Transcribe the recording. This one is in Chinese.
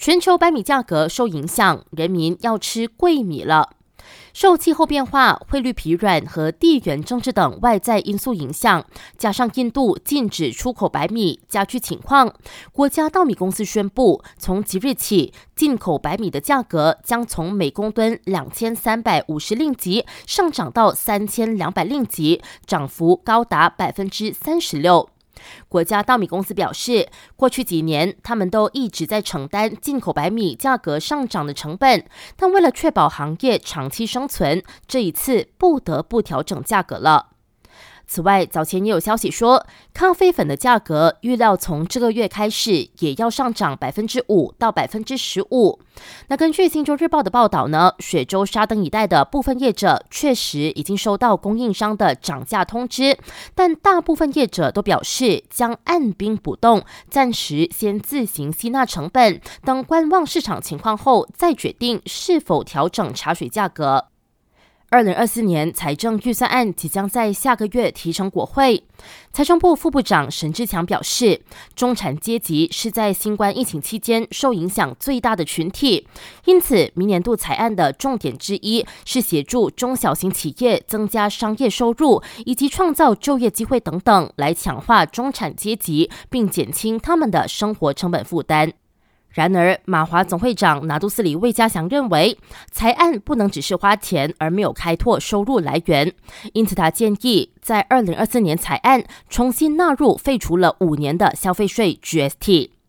全球白米价格受影响，人民要吃贵米了。受气候变化、汇率疲软和地缘政治等外在因素影响，加上印度禁止出口白米，加剧情况。国家稻米公司宣布，从即日起，进口白米的价格将从每公吨两千三百五十令吉上涨到三千两百令吉，涨幅高达百分之三十六。国家稻米公司表示，过去几年他们都一直在承担进口白米价格上涨的成本，但为了确保行业长期生存，这一次不得不调整价格了。此外，早前也有消息说，咖啡粉的价格预料从这个月开始也要上涨百分之五到百分之十五。那根据《新洲日报》的报道呢，雪州沙登一带的部分业者确实已经收到供应商的涨价通知，但大部分业者都表示将按兵不动，暂时先自行吸纳成本，等观望市场情况后再决定是否调整茶水价格。二零二四年财政预算案即将在下个月提成国会。财政部副部长沈志强表示，中产阶级是在新冠疫情期间受影响最大的群体，因此明年度财案的重点之一是协助中小型企业增加商业收入以及创造就业机会等等，来强化中产阶级，并减轻他们的生活成本负担。然而，马华总会长拿督斯里魏家祥认为，财案不能只是花钱而没有开拓收入来源，因此他建议在二零二四年财案重新纳入废除了五年的消费税 GST。